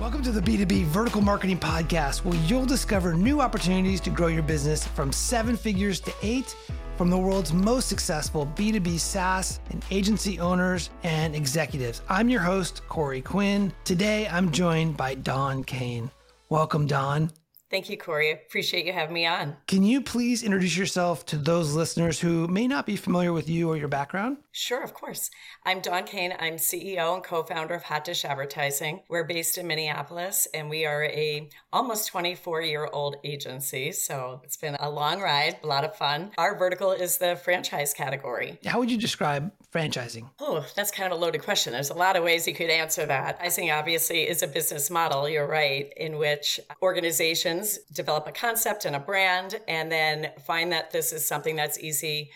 Welcome to the B2B Vertical Marketing Podcast, where you'll discover new opportunities to grow your business from seven figures to eight from the world's most successful B2B SaaS and agency owners and executives. I'm your host, Corey Quinn. Today, I'm joined by Dawn Kane. Welcome, Dawn. Thank you, Corey. Appreciate you having me on. Can you please introduce yourself to those listeners who may not be familiar with you or your background? Sure, of course. I'm Dawn Kane. I'm CEO and co-founder of Hot Dish Advertising. We're based in Minneapolis and we are a almost 24 year old agency. So it's been a long ride, a lot of fun. Our vertical is the franchise category. How would you describe franchising? Oh, that's kind of a loaded question. There's a lot of ways you could answer that. Franchising obviously is a business model, you're right, in which organizations develop a concept and a brand and then find that this is something that's easy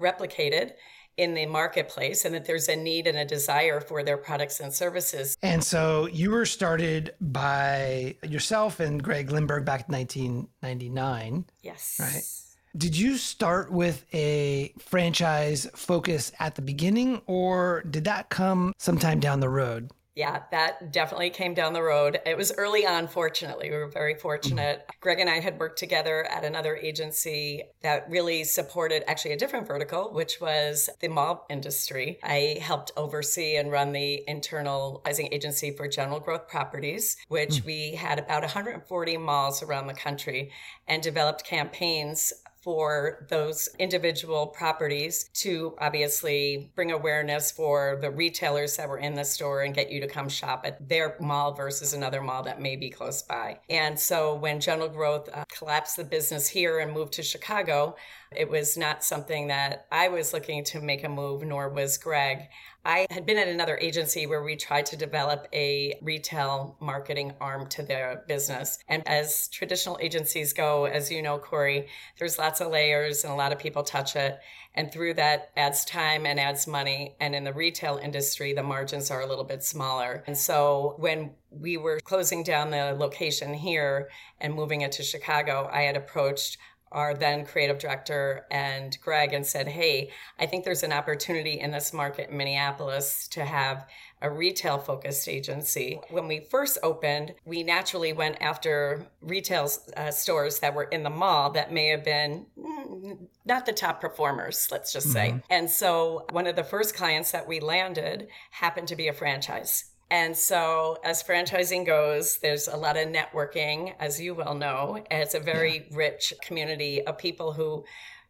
replicated in the marketplace and that there's a need and a desire for their products and services. And so you were started by yourself and Greg Lindberg back in 1999. Yes. Right. Did you start with a franchise focus at the beginning or did that come sometime down the road? Yeah, that definitely came down the road. It was early on, fortunately. We were very fortunate. Mm-hmm. Greg and I had worked together at another agency that really supported actually a different vertical, which was the mall industry. I helped oversee and run the internal agency for General Growth Properties, which mm-hmm. we had about 140 malls around the country and developed campaigns for those individual properties to obviously bring awareness for the retailers that were in the store and get you to come shop at their mall versus another mall that may be close by. And so when General Growth uh, collapsed the business here and moved to Chicago, it was not something that I was looking to make a move, nor was Greg. I had been at another agency where we tried to develop a retail marketing arm to their business. And as traditional agencies go, as you know, Corey, there's lots of layers and a lot of people touch it. And through that adds time and adds money. And in the retail industry, the margins are a little bit smaller. And so when we were closing down the location here and moving it to Chicago, I had approached our then creative director and Greg and said, Hey, I think there's an opportunity in this market in Minneapolis to have a retail focused agency. When we first opened, we naturally went after retail uh, stores that were in the mall that may have been mm, not the top performers, let's just say. Mm-hmm. And so one of the first clients that we landed happened to be a franchise. And so, as franchising goes, there's a lot of networking, as you well know. It's a very yeah. rich community of people who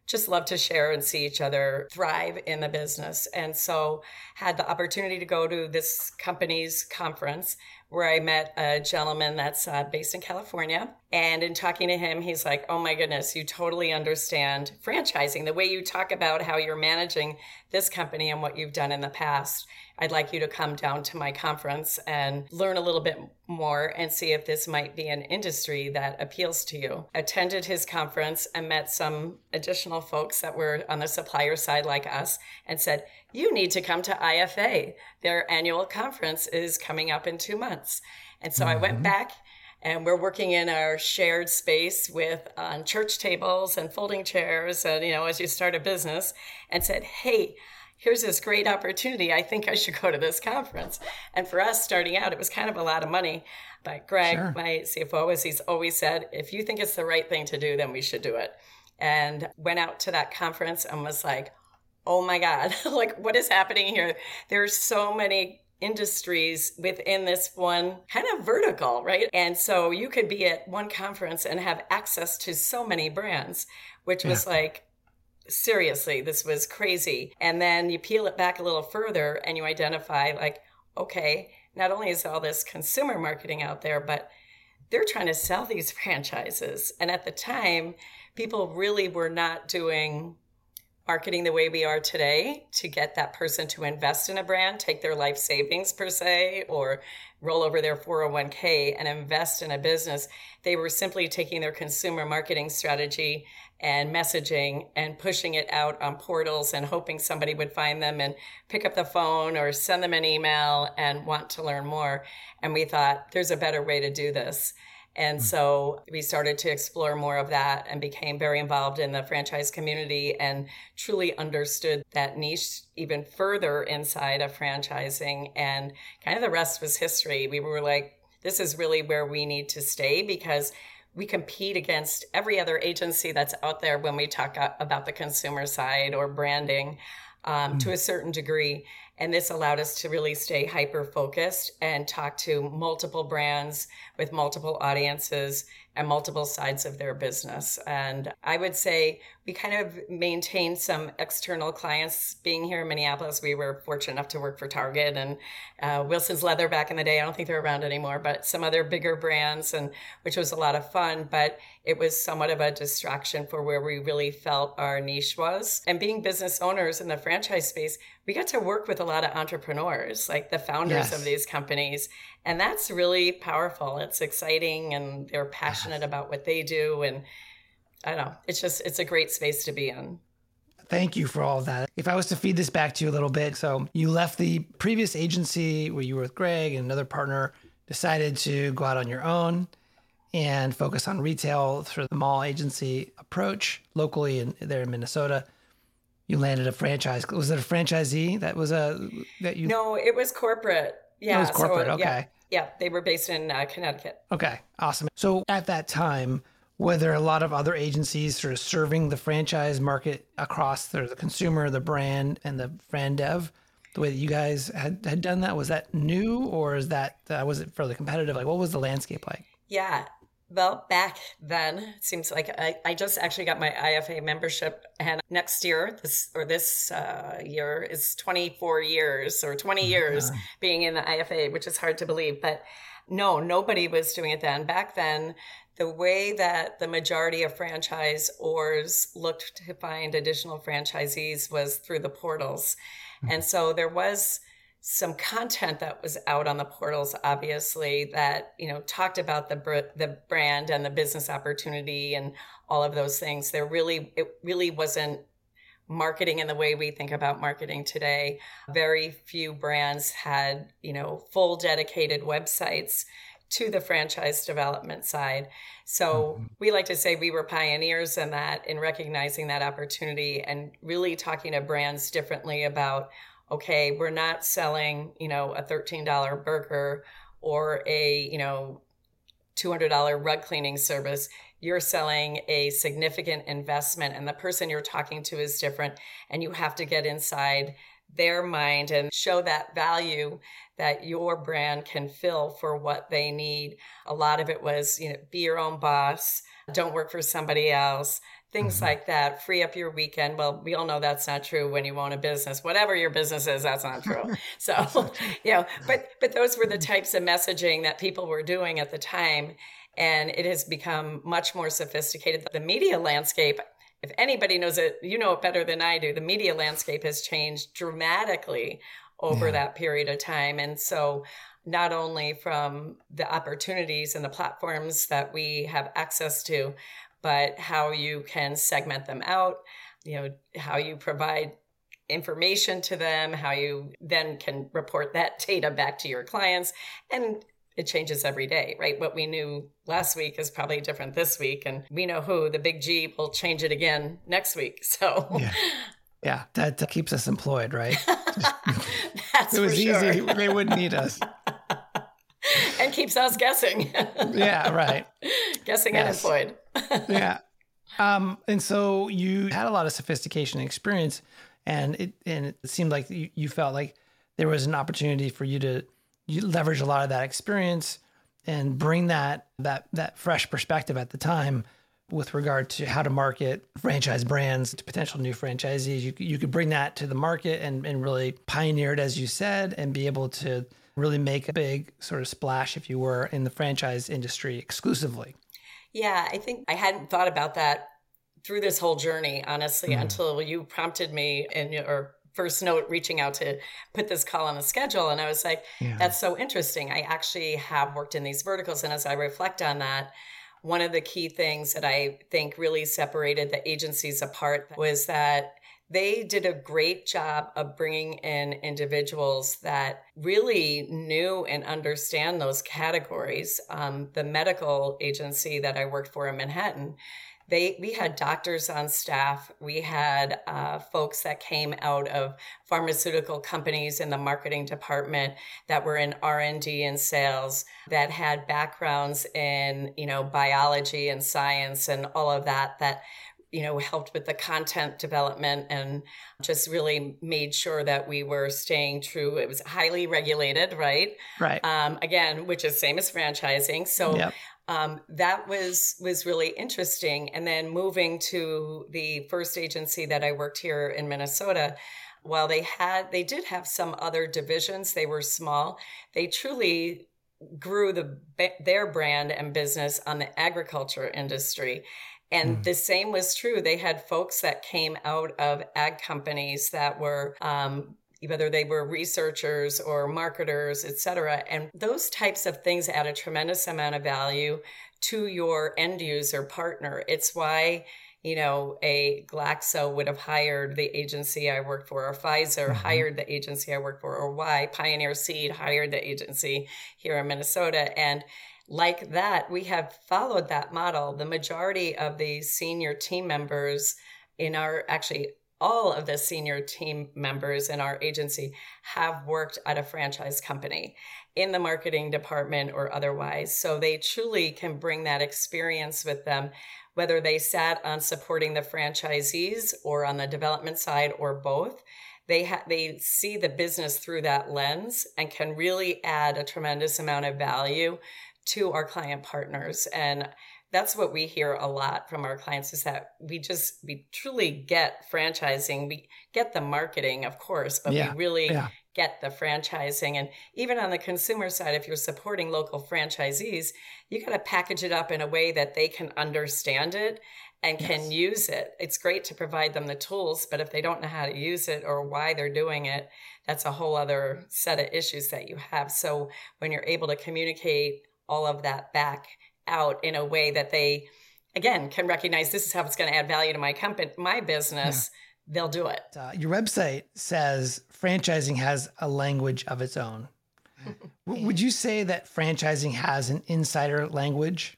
just love to share and see each other thrive in the business. And so, had the opportunity to go to this company's conference where I met a gentleman that's uh, based in California. And in talking to him, he's like, Oh my goodness, you totally understand franchising, the way you talk about how you're managing this company and what you've done in the past. I'd like you to come down to my conference and learn a little bit more and see if this might be an industry that appeals to you. Attended his conference and met some additional folks that were on the supplier side like us and said, You need to come to IFA. Their annual conference is coming up in two months. And so mm-hmm. I went mm-hmm. back and we're working in our shared space with on church tables and folding chairs and you know as you start a business and said hey here's this great opportunity. I think I should go to this conference. And for us starting out, it was kind of a lot of money. But Greg, sure. my CFO, as he's always said, if you think it's the right thing to do, then we should do it. And went out to that conference and was like, oh my God, like what is happening here? There's so many industries within this one kind of vertical, right? And so you could be at one conference and have access to so many brands, which yeah. was like, seriously, this was crazy. And then you peel it back a little further and you identify, like, okay, not only is all this consumer marketing out there, but they're trying to sell these franchises. And at the time, people really were not doing marketing the way we are today to get that person to invest in a brand, take their life savings per se, or roll over their 401k and invest in a business. They were simply taking their consumer marketing strategy and messaging and pushing it out on portals and hoping somebody would find them and pick up the phone or send them an email and want to learn more. And we thought there's a better way to do this. And hmm. so we started to explore more of that and became very involved in the franchise community and truly understood that niche even further inside of franchising. And kind of the rest was history. We were like this is really where we need to stay because we compete against every other agency that's out there when we talk about the consumer side or branding um, mm. to a certain degree. And this allowed us to really stay hyper focused and talk to multiple brands with multiple audiences and multiple sides of their business. And I would say we kind of maintained some external clients being here in Minneapolis. We were fortunate enough to work for Target and uh, Wilson's Leather back in the day. I don't think they're around anymore, but some other bigger brands, and which was a lot of fun. But it was somewhat of a distraction for where we really felt our niche was. And being business owners in the franchise space, we got to work with a lot of entrepreneurs, like the founders yes. of these companies. And that's really powerful. It's exciting and they're passionate about what they do. And I don't know, it's just, it's a great space to be in. Thank you for all of that. If I was to feed this back to you a little bit, so you left the previous agency where you were with Greg and another partner, decided to go out on your own and focus on retail through the mall agency approach locally in, there in Minnesota you landed a franchise. Was it a franchisee that was a that you? No, it was corporate. Yeah, it was corporate. So, okay. Yeah, yeah, they were based in uh, Connecticut. Okay, awesome. So at that time, were there a lot of other agencies sort of serving the franchise market across the, the consumer, the brand, and the brand dev? The way that you guys had, had done that was that new, or is that uh, was it fairly competitive? Like, what was the landscape like? Yeah, well, back then, it seems like I, I just actually got my IFA membership, and next year, this or this uh, year is 24 years or 20 years yeah. being in the IFA, which is hard to believe. But no, nobody was doing it then. Back then, the way that the majority of franchisors looked to find additional franchisees was through the portals. Mm-hmm. And so there was some content that was out on the portals obviously that you know talked about the br- the brand and the business opportunity and all of those things. There really it really wasn't marketing in the way we think about marketing today. Very few brands had you know full dedicated websites to the franchise development side. So mm-hmm. we like to say we were pioneers in that in recognizing that opportunity and really talking to brands differently about okay, we're not selling, you know, a $13 burger or a, you know, $200 rug cleaning service. You're selling a significant investment and the person you're talking to is different and you have to get inside their mind and show that value that your brand can fill for what they need. A lot of it was, you know, be your own boss, don't work for somebody else, things mm-hmm. like that free up your weekend. Well we all know that's not true when you own a business. Whatever your business is that's not true. So you know but but those were the types of messaging that people were doing at the time. And it has become much more sophisticated. The media landscape if anybody knows it you know it better than i do. The media landscape has changed dramatically over yeah. that period of time. And so not only from the opportunities and the platforms that we have access to but how you can segment them out, you know, how you provide information to them, how you then can report that data back to your clients. And it changes every day, right? What we knew last week is probably different this week. And we know who, the big G, will change it again next week. So, yeah. Yeah, that keeps us employed, right? That's it was sure. easy. They wouldn't need us. and keeps us guessing. yeah, right. Guessing yes. unemployed. yeah. Um, and so you had a lot of sophistication and experience, and it and it seemed like you, you felt like there was an opportunity for you to you leverage a lot of that experience and bring that that that fresh perspective at the time with regard to how to market franchise brands to potential new franchisees. You you could bring that to the market and and really pioneer it as you said, and be able to really make a big sort of splash, if you were, in the franchise industry exclusively. Yeah, I think I hadn't thought about that through this whole journey, honestly, mm. until you prompted me in your first note reaching out to put this call on the schedule. And I was like, yeah. that's so interesting. I actually have worked in these verticals. And as I reflect on that, one of the key things that I think really separated the agencies apart was that they did a great job of bringing in individuals that really knew and understand those categories. Um, the medical agency that I worked for in Manhattan, they we had doctors on staff. We had uh, folks that came out of pharmaceutical companies in the marketing department that were in r&d and sales that had backgrounds in you know biology and science and all of that that you know helped with the content development and just really made sure that we were staying true. It was highly regulated right? Right. Um, again which is same as franchising. So yep um, that was was really interesting. And then moving to the first agency that I worked here in Minnesota, while they had they did have some other divisions, they were small. They truly grew the their brand and business on the agriculture industry. And mm. the same was true. They had folks that came out of ag companies that were um, whether they were researchers or marketers, et cetera. And those types of things add a tremendous amount of value to your end user partner. It's why you know, a Glaxo would have hired the agency I worked for, or Pfizer mm-hmm. hired the agency I worked for, or why Pioneer Seed hired the agency here in Minnesota. And like that, we have followed that model. The majority of the senior team members in our actually all of the senior team members in our agency have worked at a franchise company in the marketing department or otherwise. So they truly can bring that experience with them, whether they sat on supporting the franchisees or on the development side or both. They, ha- they see the business through that lens and can really add a tremendous amount of value to our client partners. And that's what we hear a lot from our clients is that we just we truly get franchising we get the marketing of course but yeah. we really yeah. get the franchising and even on the consumer side if you're supporting local franchisees you got to package it up in a way that they can understand it and can yes. use it it's great to provide them the tools but if they don't know how to use it or why they're doing it that's a whole other set of issues that you have so when you're able to communicate all of that back out in a way that they again can recognize this is how it's going to add value to my company my business yeah. they'll do it uh, your website says franchising has a language of its own would you say that franchising has an insider language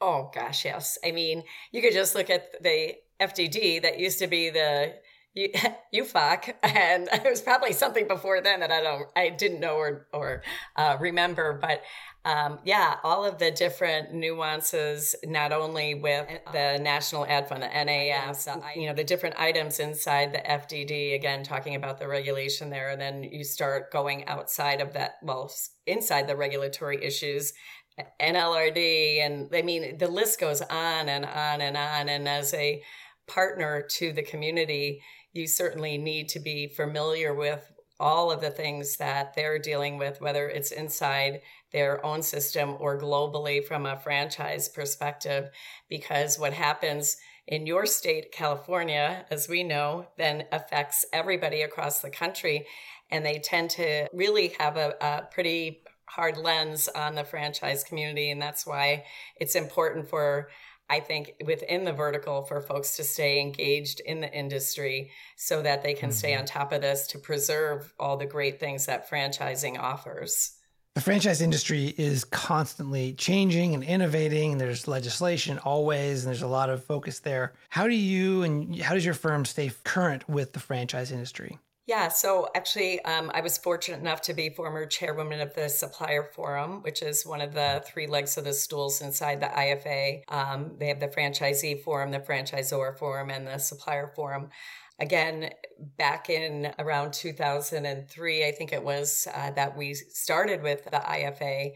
oh gosh yes i mean you could just look at the fdd that used to be the UFOC, and it was probably something before then that I don't, I didn't know or or uh, remember. But um, yeah, all of the different nuances, not only with the National Ad Fund, the NAF, you know, the different items inside the FDD, again, talking about the regulation there. And then you start going outside of that, well, inside the regulatory issues. NLRB, and I mean, the list goes on and on and on. And as a partner to the community, you certainly need to be familiar with all of the things that they're dealing with, whether it's inside their own system or globally from a franchise perspective. Because what happens in your state, California, as we know, then affects everybody across the country. And they tend to really have a, a pretty hard lens on the franchise community. And that's why it's important for I think within the vertical for folks to stay engaged in the industry so that they can mm-hmm. stay on top of this to preserve all the great things that franchising offers. The franchise industry is constantly changing and innovating. There's legislation always, and there's a lot of focus there. How do you and how does your firm stay current with the franchise industry? Yeah, so actually, um, I was fortunate enough to be former chairwoman of the Supplier Forum, which is one of the three legs of the stools inside the IFA. Um, they have the Franchisee Forum, the Franchisor Forum, and the Supplier Forum. Again, back in around 2003, I think it was uh, that we started with the IFA,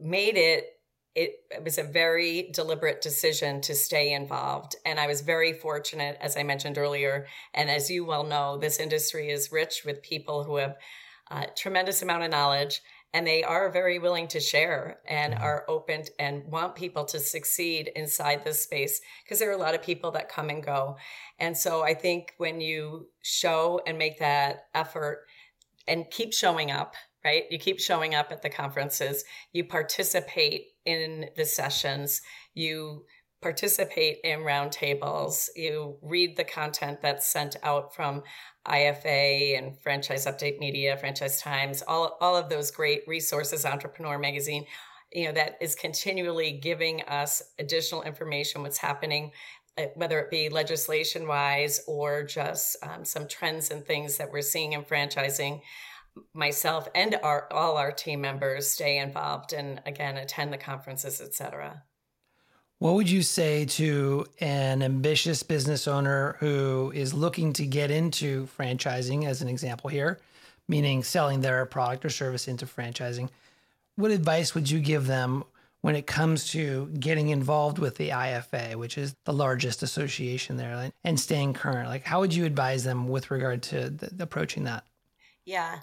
made it it, it, was a very deliberate decision to stay involved. And I was very fortunate, as I mentioned earlier. And as you well know, this industry is rich with people who have a tremendous amount of knowledge and they are very willing to share and mm-hmm. are open and want people to succeed inside this space because there are a lot of people that come and go. And so I think when you show and make that effort and keep showing up, right? You keep showing up at the conferences, you participate in the sessions, you participate in roundtables, you read the content that's sent out from IFA and Franchise Update Media, Franchise Times, all, all of those great resources, Entrepreneur Magazine. you know, that is continually giving us additional information, what's happening uh, whether it be legislation wise or just um, some trends and things that we're seeing in franchising myself and our all our team members stay involved and again attend the conferences etc what would you say to an ambitious business owner who is looking to get into franchising as an example here meaning selling their product or service into franchising what advice would you give them when it comes to getting involved with the IFA, which is the largest association there, and staying current? Like, how would you advise them with regard to the, approaching that? Yeah,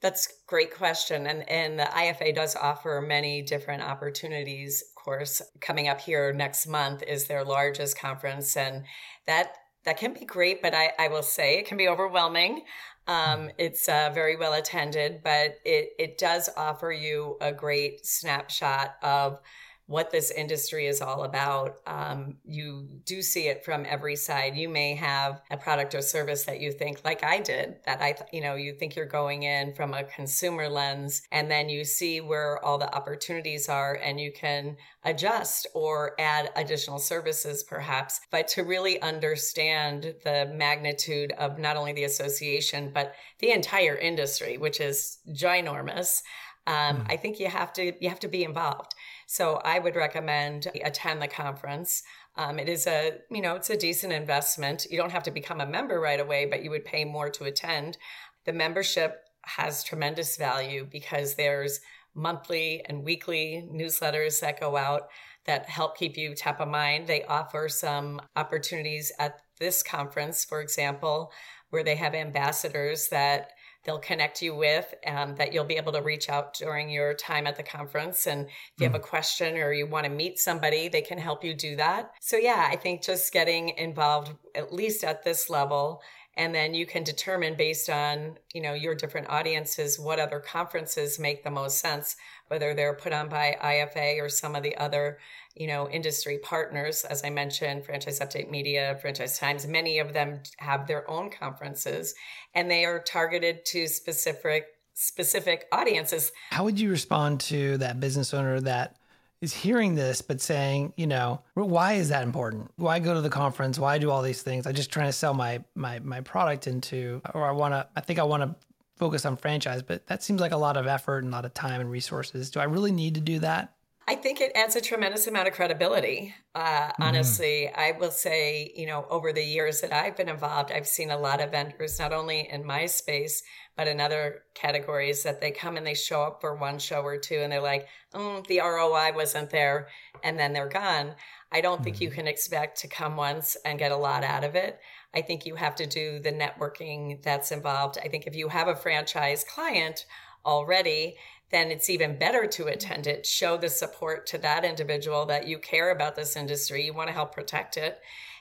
that's great question. And and the IFA does offer many different opportunities. Of course, coming up here next month is their largest conference, and that that can be great, but I, I will say it can be overwhelming. Um, it's uh, very well attended, but it, it does offer you a great snapshot of what this industry is all about. Um, you do see it from every side. You may have a product or service that you think, like I did, that I, you know, you think you're going in from a consumer lens, and then you see where all the opportunities are, and you can adjust or add additional services perhaps. But to really understand the magnitude of not only the association, but the entire industry, which is ginormous. Um, mm. I think you have to you have to be involved. So I would recommend attend the conference. Um, it is a, you know, it's a decent investment. You don't have to become a member right away, but you would pay more to attend. The membership has tremendous value because there's monthly and weekly newsletters that go out that help keep you top of mind. They offer some opportunities at this conference, for example, where they have ambassadors that they'll connect you with um, that you'll be able to reach out during your time at the conference. And if you have a question or you want to meet somebody, they can help you do that. So, yeah, I think just getting involved, at least at this level, and then you can determine based on you know your different audiences what other conferences make the most sense whether they're put on by ifa or some of the other you know, industry partners, as I mentioned, Franchise Update Media, Franchise Times, many of them have their own conferences and they are targeted to specific specific audiences. How would you respond to that business owner that is hearing this but saying, you know, why is that important? Why go to the conference? Why do all these things? I'm just trying to sell my my my product into or I want to I think I want to focus on franchise, but that seems like a lot of effort and a lot of time and resources. Do I really need to do that? I think it adds a tremendous amount of credibility. Uh, mm-hmm. Honestly, I will say, you know, over the years that I've been involved, I've seen a lot of vendors, not only in my space, but in other categories, that they come and they show up for one show or two and they're like, mm, the ROI wasn't there, and then they're gone. I don't mm-hmm. think you mm-hmm. can expect to come once and get a lot out of it. I think you have to do the networking that's involved. I think if you have a franchise client already, then it's even better to attend it. Show the support to that individual that you care about this industry, you want to help protect it,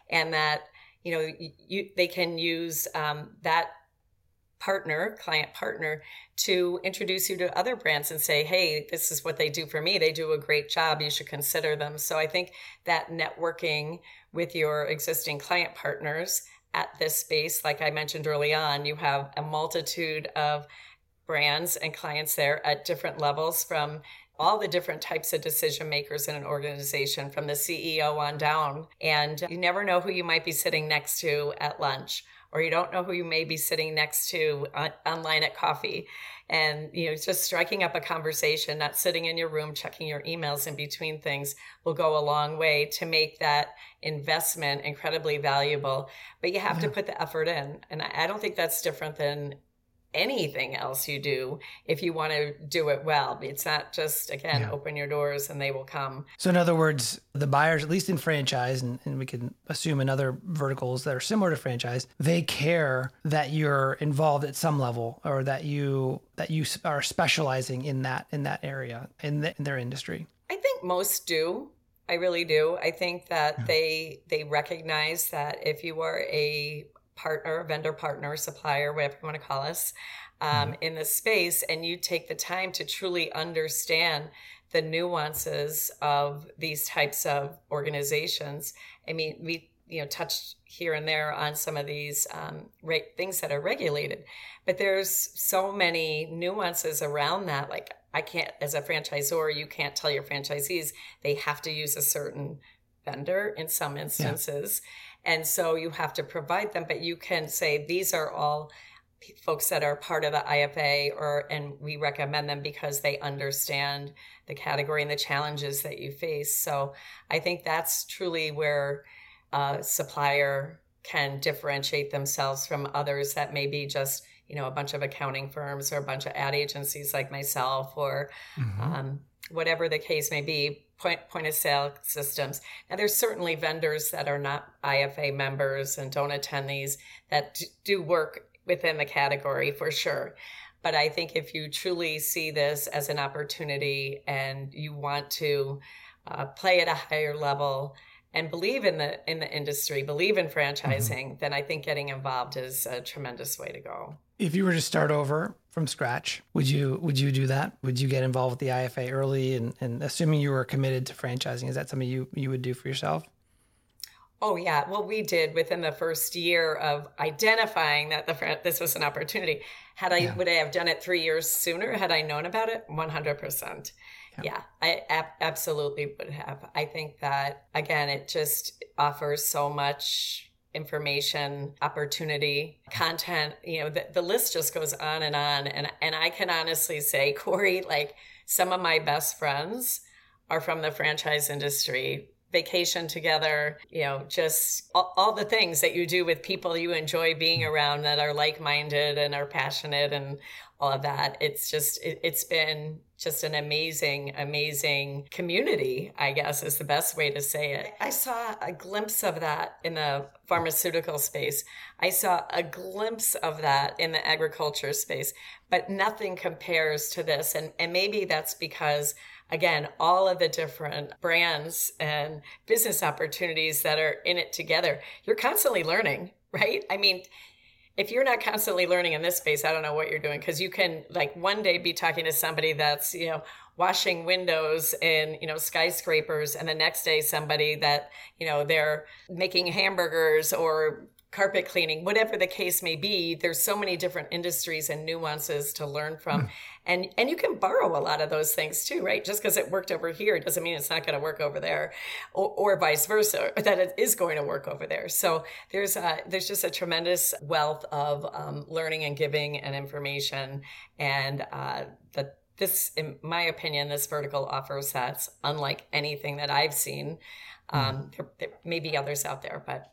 and that you know you, they can use um, that partner, client partner, to introduce you to other brands and say, hey, this is what they do for me. They do a great job. You should consider them. So I think that networking with your existing client partners at this space, like I mentioned early on, you have a multitude of brands and clients there at different levels from all the different types of decision makers in an organization from the CEO on down. And you never know who you might be sitting next to at lunch, or you don't know who you may be sitting next to online at coffee. And, you know, just striking up a conversation, not sitting in your room checking your emails in between things will go a long way to make that investment incredibly valuable. But you have yeah. to put the effort in. And I don't think that's different than anything else you do if you want to do it well. It's not just, again, yeah. open your doors and they will come. So, in other words, the buyers, at least in franchise, and, and we can assume in other verticals that are similar to franchise, they care that you're involved at some level or that you that you are specializing in that in that area in, the, in their industry. I think most do. I really do. I think that yeah. they they recognize that if you are a partner, vendor partner, supplier, whatever you want to call us, um, mm-hmm. in this space, and you take the time to truly understand the nuances of these types of organizations. I mean, we you know touched here and there on some of these um, re- things that are regulated, but there's so many nuances around that. Like I can't, as a franchisor, you can't tell your franchisees they have to use a certain vendor in some instances. Yeah. And so you have to provide them, but you can say these are all folks that are part of the IFA or and we recommend them because they understand the category and the challenges that you face. So I think that's truly where a supplier can differentiate themselves from others that may be just you know a bunch of accounting firms or a bunch of ad agencies like myself or mm-hmm. um, whatever the case may be point point of sale systems now there's certainly vendors that are not ifa members and don't attend these that do work within the category for sure but i think if you truly see this as an opportunity and you want to uh, play at a higher level and believe in the in the industry, believe in franchising, mm-hmm. then I think getting involved is a tremendous way to go. If you were to start over from scratch, would you would you do that? Would you get involved with the IFA early and, and assuming you were committed to franchising, is that something you, you would do for yourself? Oh yeah, well we did within the first year of identifying that the this was an opportunity. Had I yeah. would I have done it 3 years sooner had I known about it? 100%. Yeah, I ab- absolutely would have. I think that, again, it just offers so much information, opportunity, content. You know, the, the list just goes on and on. And, and I can honestly say, Corey, like some of my best friends are from the franchise industry vacation together, you know, just all, all, the things that you do with people you enjoy being around that are like minded and are passionate and all of that. It's just, it, it's been just an amazing, amazing community, I guess is the best way to say it. I saw a glimpse of that in the pharmaceutical space. I saw a glimpse of that in the agriculture space, but nothing compares to this. And, and maybe that's because again, all of the different brands and business opportunities that are in it together, you're constantly learning, right? I mean, if you're not constantly learning in this space, I don't know what you're doing because you can like one day be talking to somebody that's, you know, washing windows in, you know, skyscrapers and the next day somebody that, you know, they're making hamburgers or carpet cleaning, whatever the case may be, there's so many different industries and nuances to learn from. Mm. And and you can borrow a lot of those things too, right? Just because it worked over here doesn't mean it's not going to work over there, or, or, vice versa, that it is going to work over there. So there's a, there's just a tremendous wealth of um, learning and giving and information, and uh, that this, in my opinion, this vertical offers that's unlike anything that I've seen. Hmm. Um, there, there may be others out there, but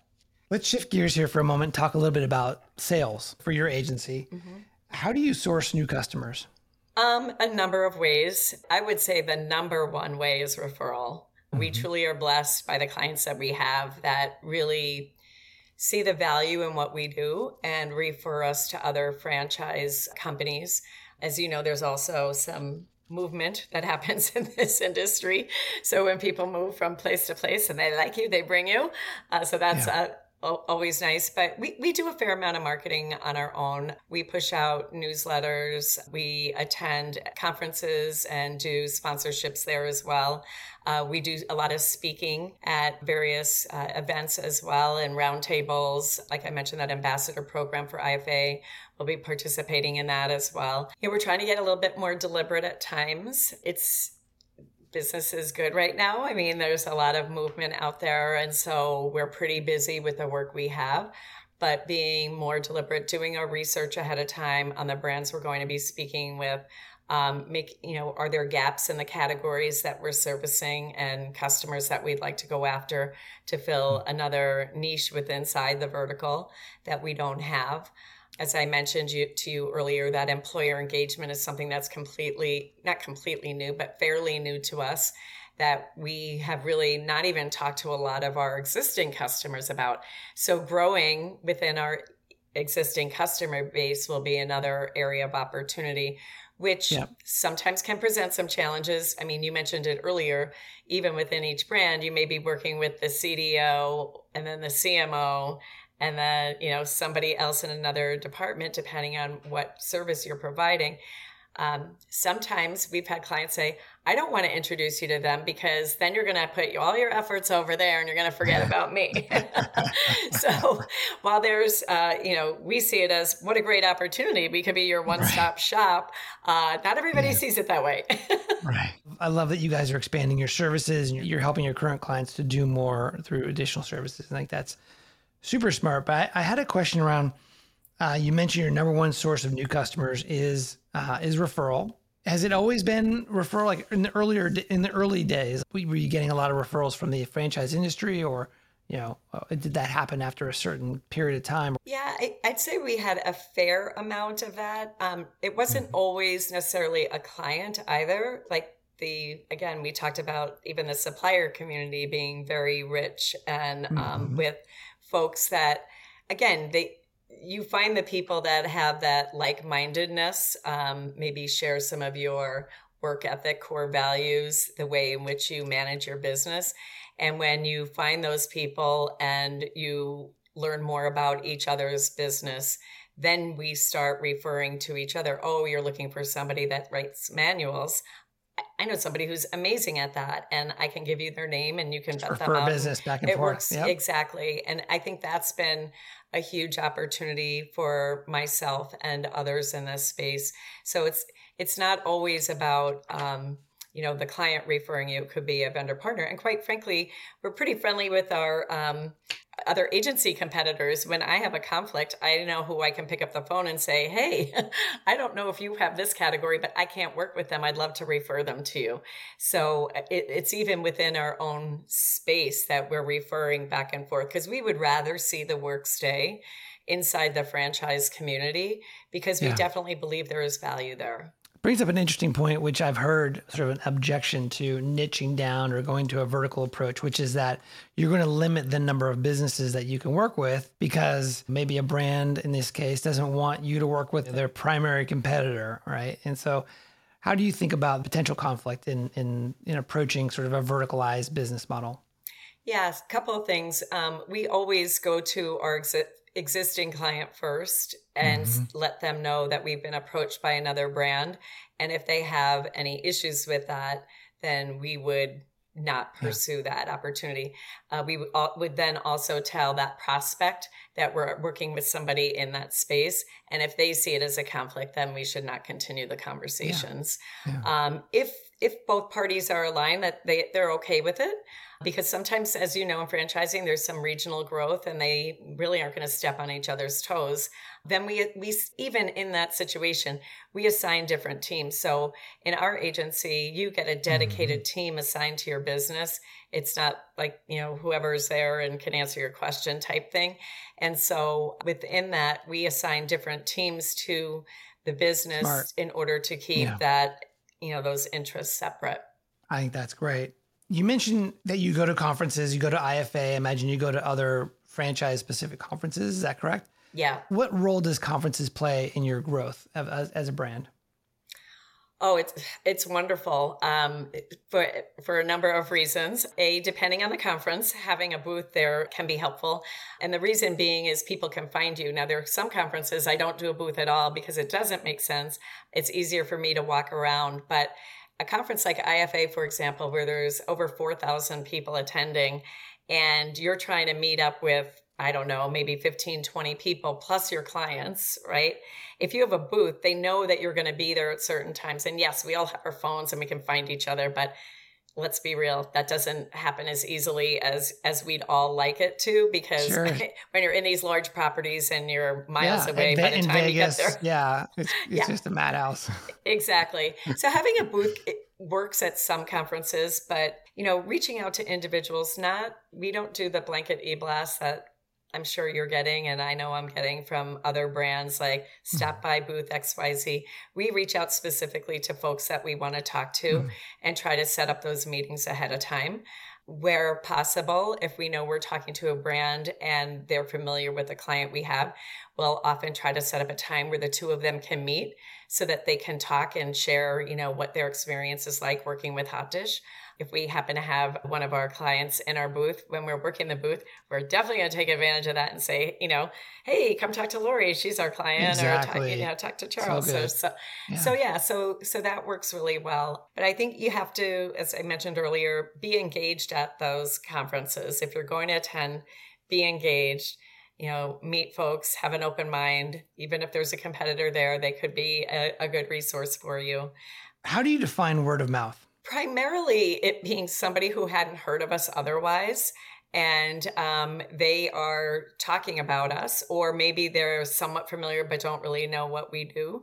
Let's shift gears here for a moment, talk a little bit about sales for your agency. Mm-hmm. How do you source new customers? Um, a number of ways. I would say the number one way is referral. Mm-hmm. We truly are blessed by the clients that we have that really see the value in what we do and refer us to other franchise companies. As you know, there's also some movement that happens in this industry. So when people move from place to place and they like you, they bring you. Uh, so that's yeah. a always nice but we, we do a fair amount of marketing on our own. We push out newsletters. We attend conferences and do sponsorships there as well. Uh, we do a lot of speaking at various uh, events as well and roundtables. Like i mentioned that ambassador program for ifa we'll be participating in that as well. We're trying to get a little bit more deliberate at times. It's business is good right now. I mean, there's a lot of movement out there. And so we're pretty busy with the work we have. But being more deliberate, doing our research ahead of time on the brands we're going to be speaking with, um, make you know, are there gaps in the categories that we're servicing and customers that we'd like to go after to fill another niche within inside the vertical that we don't have? As I mentioned you, to you earlier, that employer engagement is something that's completely, not completely new, but fairly new to us that we have really not even talked to a lot of our existing customers about. So growing within our existing customer base will be another area of opportunity which yeah. sometimes can present some challenges. I mean, you mentioned it earlier, even within each brand, you may be working with the CDO and then the CMO and then you know somebody else in another department depending on what service you're providing Um, sometimes we've had clients say, I don't want to introduce you to them because then you're going to put all your efforts over there and you're going to forget about me. so while there's, uh, you know, we see it as what a great opportunity. We could be your one stop right. shop. Uh, not everybody yeah. sees it that way. right. I love that you guys are expanding your services and you're helping your current clients to do more through additional services. I think that's super smart. But I, I had a question around, uh, you mentioned your number one source of new customers is uh, is referral. Has it always been referral? Like in the earlier in the early days, were you getting a lot of referrals from the franchise industry, or you know, uh, did that happen after a certain period of time? Yeah, I, would say we had a fair amount of that. Um, it wasn't mm-hmm. always necessarily a client either. Like the again, we talked about even the supplier community being very rich and um, mm-hmm. with folks that again they you find the people that have that like-mindedness um, maybe share some of your work ethic core values the way in which you manage your business. And when you find those people and you learn more about each other's business then we start referring to each other. Oh you're looking for somebody that writes manuals I know somebody who's amazing at that, and I can give you their name, and you can vet them out. business back and it forth. works yep. exactly, and I think that's been a huge opportunity for myself and others in this space. So it's it's not always about um, you know the client referring you. Could be a vendor partner, and quite frankly, we're pretty friendly with our um, other agency competitors, when I have a conflict, I know who I can pick up the phone and say, Hey, I don't know if you have this category, but I can't work with them. I'd love to refer them to you. So uh, it, it's even within our own space that we're referring back and forth because we would rather see the work stay inside the franchise community because we yeah. definitely believe there is value there brings up an interesting point, which I've heard sort of an objection to niching down or going to a vertical approach, which is that you're going to limit the number of businesses that you can work with because maybe a brand in this case doesn't want you to work with their primary competitor, right? And so, how do you think about potential conflict in in in approaching sort of a verticalized business model? Yes, a couple of things. Um, we always go to our exit existing client first and mm-hmm. let them know that we've been approached by another brand. And if they have any issues with that, then we would not pursue yeah. that opportunity. Uh, we would, would then also tell that prospect that we're working with somebody in that space. And if they see it as a conflict, then we should not continue the conversations. Yeah. Yeah. Um, if if both parties are aligned that they, they're okay with it, because sometimes, as you know, in franchising, there's some regional growth and they really aren't going to step on each other's toes. Then we, we, even in that situation, we assign different teams. So in our agency, you get a dedicated mm-hmm. team assigned to your business. It's not like, you know, whoever's there and can answer your question type thing. And so within that, we assign different teams to the business Smart. in order to keep yeah. that, you know, those interests separate. I think that's great. You mentioned that you go to conferences, you go to IFA. Imagine you go to other franchise specific conferences. Is that correct? Yeah. What role does conferences play in your growth as, as a brand? Oh, it's it's wonderful um, for for a number of reasons. A, depending on the conference, having a booth there can be helpful, and the reason being is people can find you. Now, there are some conferences I don't do a booth at all because it doesn't make sense. It's easier for me to walk around, but a conference like IFA, for example, where there's over 4,000 people attending and you're trying to meet up with, I don't know, maybe 15, 20 people plus your clients, right? If you have a booth, they know that you're going to be there at certain times. And yes, we all have our phones and we can find each other, but let's be real that doesn't happen as easily as as we'd all like it to because sure. when you're in these large properties and you're miles yeah, away by the time Vegas, you get there yeah it's, it's yeah. just a madhouse exactly so having a booth works at some conferences but you know reaching out to individuals not we don't do the blanket e-blast that I'm sure you're getting, and I know I'm getting from other brands like mm-hmm. Stop by Booth XYZ. We reach out specifically to folks that we want to talk to mm-hmm. and try to set up those meetings ahead of time. Where possible, if we know we're talking to a brand and they're familiar with the client we have, we'll often try to set up a time where the two of them can meet so that they can talk and share, you know, what their experience is like working with Hot Dish if we happen to have one of our clients in our booth when we're working the booth, we're definitely going to take advantage of that and say, you know, hey, come talk to Lori. She's our client, exactly. or talk, you know, talk to Charles. So, so, so, yeah. so yeah, so so that works really well. But I think you have to, as I mentioned earlier, be engaged at those conferences. If you're going to attend, be engaged you know, meet folks, have an open mind. Even if there's a competitor there, they could be a, a good resource for you. How do you define word of mouth? Primarily, it being somebody who hadn't heard of us otherwise and um, they are talking about us, or maybe they're somewhat familiar but don't really know what we do.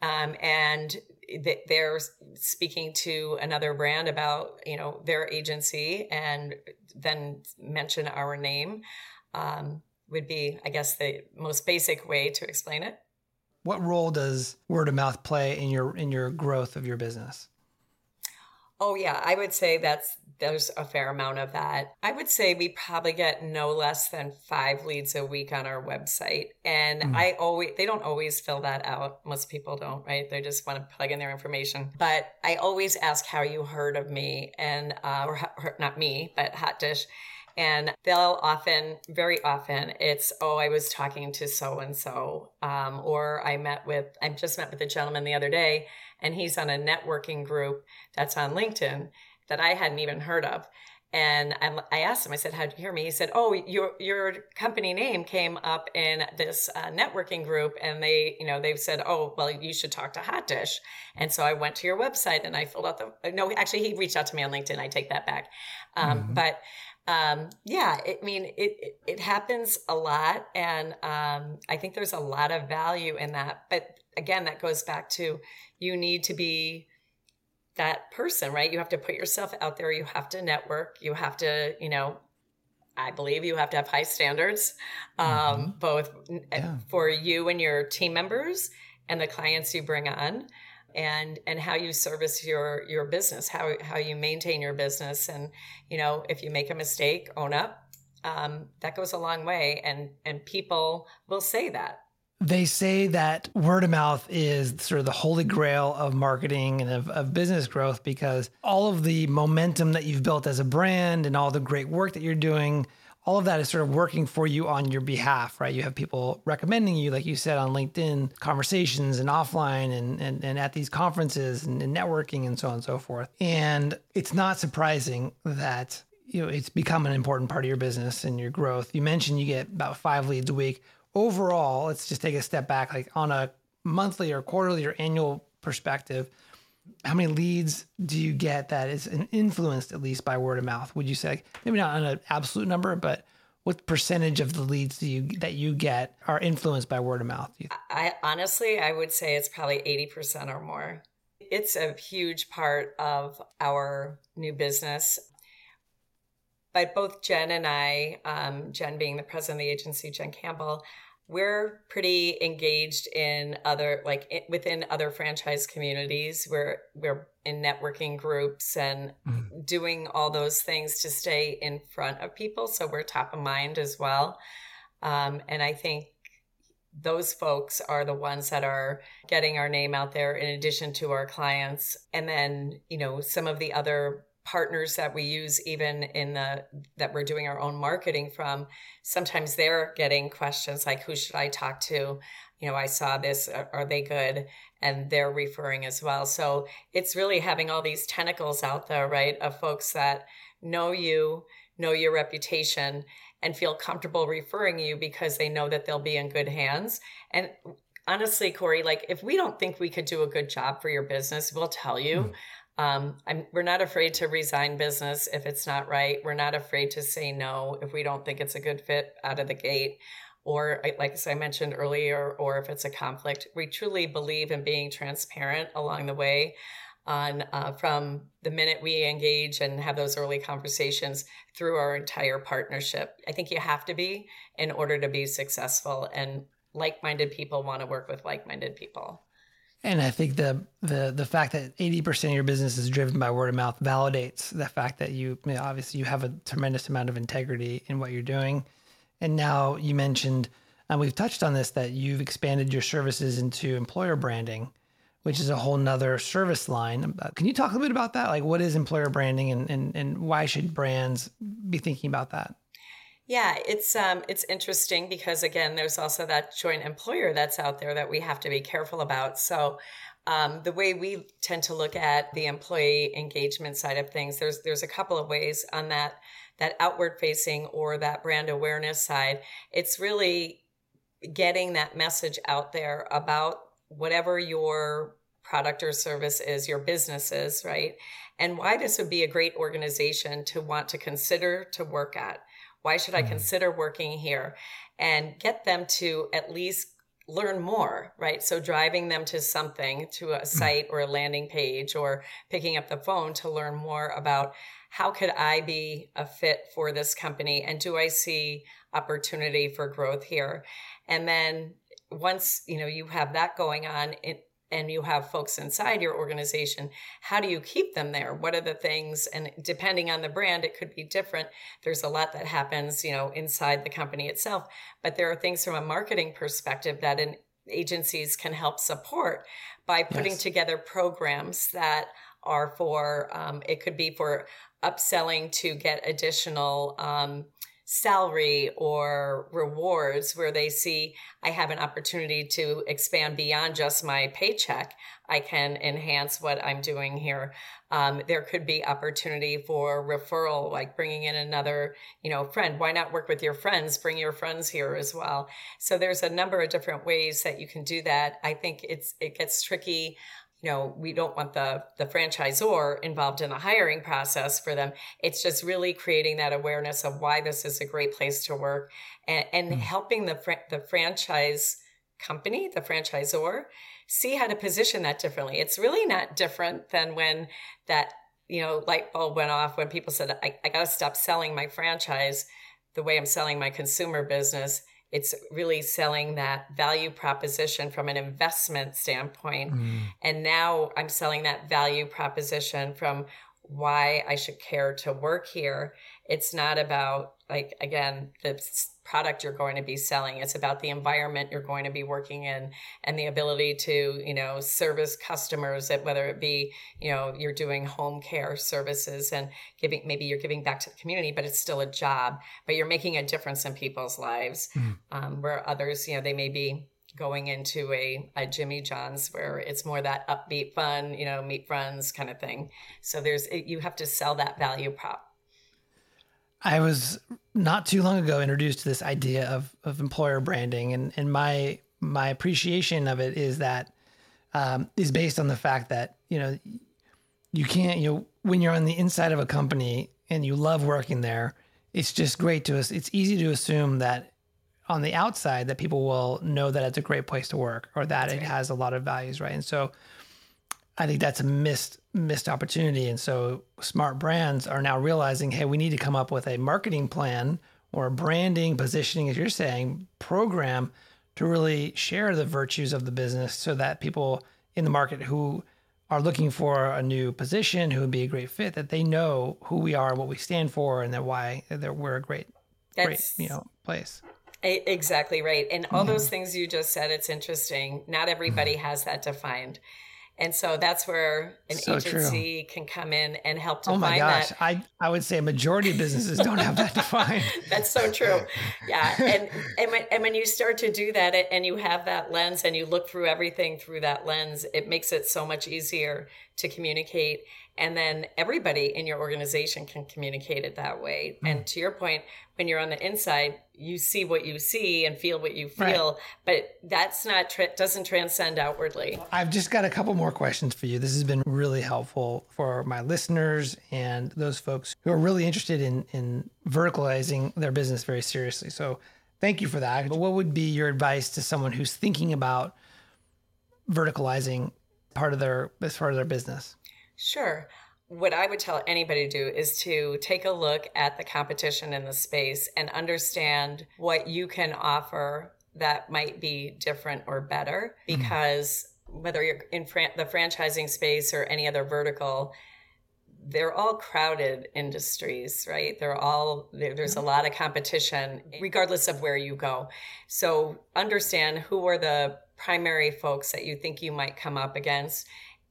Um, and they're speaking to another brand about you know their agency and then mention our name um, would be i guess the most basic way to explain it what role does word of mouth play in your in your growth of your business Oh yeah, I would say that's there's a fair amount of that. I would say we probably get no less than 5 leads a week on our website. And mm. I always they don't always fill that out. Most people don't, right? They just want to plug in their information. But I always ask how you heard of me and uh, or not me, but Hot Dish and they'll often very often it's oh i was talking to so and so or i met with i just met with a gentleman the other day and he's on a networking group that's on linkedin that i hadn't even heard of and I asked him, I said, how'd you hear me? He said, oh, your, your company name came up in this uh, networking group. And they, you know, they've said, oh, well, you should talk to Hot Dish. And so I went to your website and I filled out the, no, actually he reached out to me on LinkedIn. I take that back. Um, mm-hmm. But um, yeah, it, I mean, it, it, it happens a lot. And um, I think there's a lot of value in that. But again, that goes back to you need to be that person, right? You have to put yourself out there. You have to network. You have to, you know, I believe you have to have high standards, um, mm-hmm. both yeah. for you and your team members and the clients you bring on and and how you service your your business how how you maintain your business. And you know if you make a mistake own up. Um, that goes a long way. And and people will say that. They say that word of mouth is sort of the holy grail of marketing and of, of, business growth because all of the momentum that you've built as a brand and all the great work that you're doing all of that is sort of working for you on your behalf, right? You have people recommending you, like you said on LinkedIn, conversations and offline and, and, and at these conferences and, and networking and so on and so forth. And it's not surprising that you know it's become an important part of your business and your growth. You mentioned you get about five leads a week. Overall, let's just take a step back, like on a monthly or quarterly or annual perspective how many leads do you get that is influenced at least by word of mouth? Would you say maybe not on an absolute number, but what percentage of the leads do you that you get are influenced by word of mouth? I honestly, I would say it's probably eighty percent or more. It's a huge part of our new business. But both Jen and I, um, Jen being the president of the agency, Jen Campbell, we're pretty engaged in other like within other franchise communities. We're we're in networking groups and mm-hmm. doing all those things to stay in front of people. So we're top of mind as well. Um, and i think those folks are the ones that are getting our name out there in addition to our clients. And then you know some of the other partners that we use even in the that we're doing our own marketing from sometimes they're getting questions like who should i talk to? You know i saw this. Are they good? And they're referring as well. So it's really having all these tentacles out there right of folks that know you know your reputation and feel comfortable referring you because they know that they'll be in good hands. And honestly corey like if we don't think we could do a good job for your business we'll tell you. Mm. Um, we're not afraid to resign business if it's not right. We're not afraid to say no if we don't think it's a good fit out of the gate. Or, like as I mentioned earlier, or if it's a conflict, we truly believe in being transparent along the way. On uh, from the minute we engage and have those early conversations through our entire partnership, I think you have to be in order to be successful. And like-minded people want to work with like-minded people. And I think the the the fact that eighty percent of your business is driven by word of mouth validates the fact that you, you know, obviously you have a tremendous amount of integrity in what you're doing. And now you mentioned, and we've touched on this, that you've expanded your services into employer branding, which is a whole nother service line. Can you talk a little bit about that? Like, what is employer branding, and and, and why should brands be thinking about that? Yeah, it's um, it's interesting because again, there's also that joint employer that's out there that we have to be careful about. So, um, the way we tend to look at the employee engagement side of things, there's there's a couple of ways on that that outward facing or that brand awareness side. It's really getting that message out there about whatever your product or service is, your business is, right? And why this would be a great organization to want to consider to work at why should I mm-hmm. consider working here? And get them to at least learn more, right? So driving them to something, to a mm. site or a landing page or picking up the phone to learn more about how could I be a fit for this company and do I see opportunity for growth here? And then once, you know, you have that going on, it, and you have folks inside your organization how do you keep them there what are the things and depending on the brand it could be different there's a lot that happens you know inside the company itself but there are things from a marketing perspective that in agencies can help support by putting yes. together programs that are for um, it could be for upselling to get additional um, salary or rewards where they see I have an opportunity to expand beyond just my paycheck. I can enhance what I'm doing here. Um, there could be opportunity for referral, like bringing in another, you know, friend. Why not work with your friends? Bring your friends here as well. So there's a number of different ways that you can do that. I think it's it gets tricky you know we don't want the the franchisor involved in the hiring process for them. It's just really creating that awareness of why this is a great place to work and, and mm. helping the fr- the franchise company the franchisor see how to position that differently. It's really not different than when that you know light bulb went off when people said i, I got to stop selling my franchise the way i'm selling my consumer business it's really selling that value proposition from an investment standpoint. Mm. And now I'm selling that value proposition from why I should care to work here. It's not about, like, again, the product you're going to be selling. It's about the environment you're going to be working in and the ability to, you know, service customers that whether it be, you know, you're doing home care services and giving, maybe you're giving back to the community, but it's still a job, but you're making a difference in people's lives. Mm. Um, where others, you know, they may be going into a, a Jimmy John's where it's more that upbeat fun, you know, meet friends kind of thing. So there's, you have to sell that value prop I was not too long ago introduced to this idea of of employer branding, and and my my appreciation of it is that um, is based on the fact that you know you can't you know when you're on the inside of a company and you love working there, it's just great to us. It's easy to assume that on the outside that people will know that it's a great place to work or that That's it right. has a lot of values, right? And so I think that's a missed missed opportunity. And so smart brands are now realizing, hey, we need to come up with a marketing plan or a branding, positioning, as you're saying, program to really share the virtues of the business so that people in the market who are looking for a new position who would be a great fit that they know who we are, what we stand for, and that why that we're a great, That's, great you know place. Exactly right. And all yeah. those things you just said, it's interesting. Not everybody mm-hmm. has that defined. And so that's where an so agency true. can come in and help to oh my gosh. That. I, I would say a majority of businesses don't have that defined. that's so true. Yeah. And, and, when, and when you start to do that and you have that lens and you look through everything through that lens, it makes it so much easier to communicate and then everybody in your organization can communicate it that way. Mm. and to your point when you're on the inside you see what you see and feel what you feel right. but that's not tra- doesn't transcend outwardly. I've just got a couple more questions for you. This has been really helpful for my listeners and those folks who are really interested in in verticalizing their business very seriously. So thank you for that. But what would be your advice to someone who's thinking about verticalizing part of their as part of their business Sure. What I would tell anybody to do is to take a look at the competition in the space and understand what you can offer that might be different or better mm-hmm. because mm-hmm. whether you're in fran- the franchising space or any other vertical they're all crowded industries right they're all there's a lot of competition regardless of where you go so understand who are the primary folks that you think you might come up against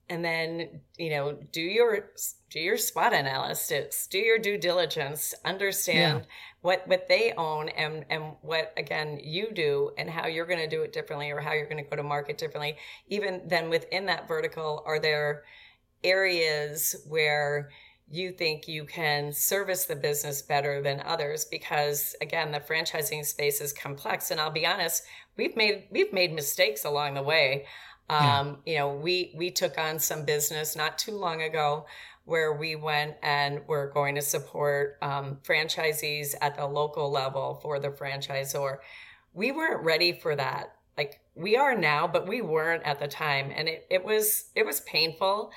and then you know do your do your SWOT analysis do your due diligence understand yeah. what what they own and and what again you do and how you're going to do it differently or how you're going to go to market differently. Even then within that vertical are there areas where you think you can service the business better than others? Because again the franchising space is complex and I'll be honest we've made we've made mistakes along the way um, yeah. you know we we took on some business not too long ago where we went and we're going to support um, franchisees at the local level for the franchisor. We weren't ready for that. Like we are now but we weren't at the time. And it, it was it was painful.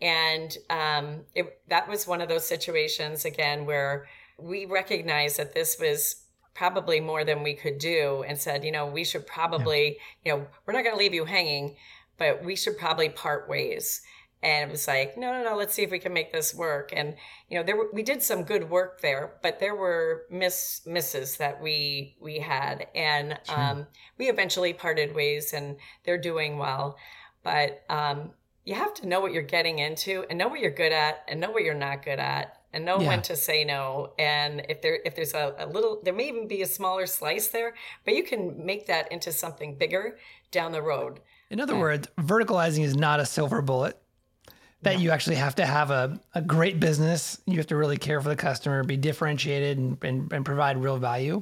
And um, it, that was one of those situations, again, where we recognized that this was probably more than we could do and said, you know, we should probably, yeah. you know, we're not going to leave you hanging, but we should probably part ways. And it was like, no, no, no, let's see if we can make this work. And, you know, there were, we did some good work there, but there were miss, misses that we, we had. And, sure. um, we eventually parted ways and they're doing well. But, um, you have to know what you're getting into and know what you're good at and know what you're not good at and know yeah. when to say no. And if there if there's a, a, little there may even be a smaller slice there but you can make that into something bigger down the road. In other words verticalizing is not a silver bullet. That no. you actually have to have a, a great business. You have to really care for the customer be differentiated and, and, and provide real value.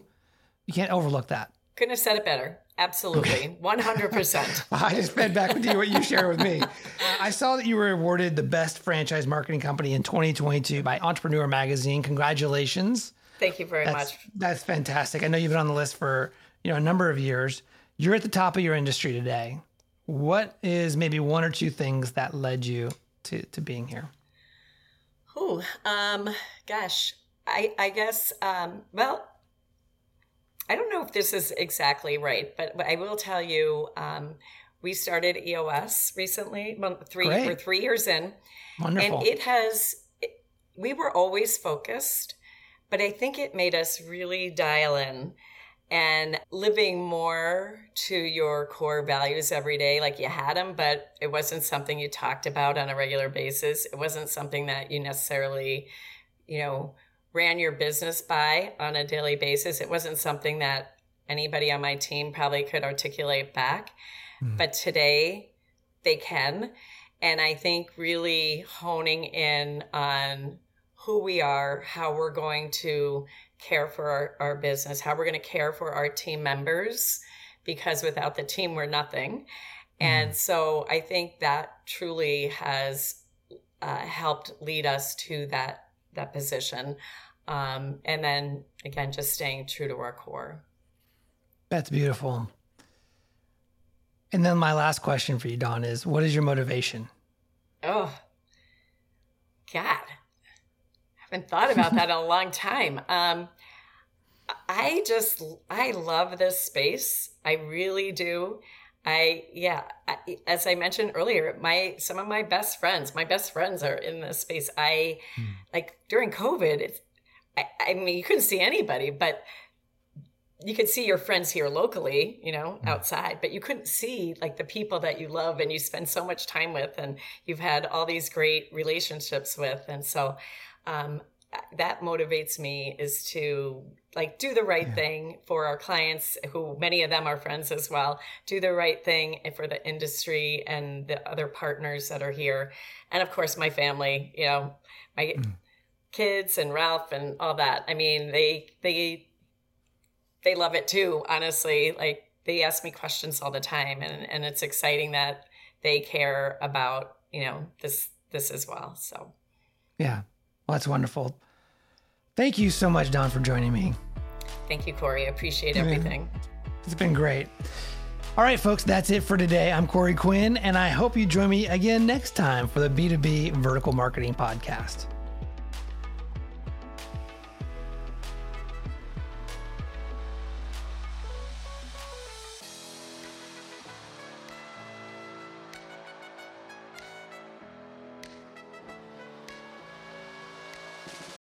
You can't overlook that. Couldn't have said it better Absolutely, one hundred percent. I just fed back with you what you shared with me. I saw that you were awarded the best franchise marketing company in 2022 by Entrepreneur Magazine. Congratulations! Thank you very that's, much. That's fantastic. I know you've been on the list for you know a number of years. You're at the top of your industry today. What is maybe one or two things that led you to to being here? Oh, um, gosh, I I guess um, well I don't know if this is exactly right, but, but I will tell you, um, we started EOS recently, three Great. we're three years in, Wonderful. and it has. It, we were always focused, but I think it made us really dial in and living more to your core values every day like you had them but it wasn't something you talked about on a regular basis it wasn't something that you necessarily you know ran your business by on a daily basis. It wasn't something that anybody on my team probably could articulate back. Mm. But today they can. And I think really honing in on who we are, how we're going to care for our, our business, how we're going to care for our team members, because without the team, we're nothing. Mm. And so I think that truly has uh, helped lead us to that that position. Um, and then again, just staying true to our core. That's beautiful. And then my last question for you, Dawn, is what is your motivation? Oh, God. I haven't thought about that in a long time. Um, I just, I love this space. I really do. I, yeah, I, as I mentioned earlier, my, some of my best friends, my best friends are in this space. I, hmm. like during COVID, it's, I, I mean, you couldn't see anybody, but you could see your friends here locally, you know, mm. outside, but you couldn't see like the people that you love and you spend so much time with and you've had all these great relationships with. And so, um, that motivates me is to like do the right yeah. thing for our clients who many of them are friends as well do the right thing for the industry and the other partners that are here and of course my family you know my mm kids and Ralph and all that. I mean, they they they love it too, honestly. Like they ask me questions all the time and and it's exciting that they care about, you know, this this as well. So Yeah. Well, that's wonderful. Thank you so much, Dawn, for joining me. Thank you, Corey. I appreciate everything. It's been great. All right, folks, that's it for today. I'm Corey Quinn, and I hope you join me again next time for the B2B Vertical Marketing Podcast.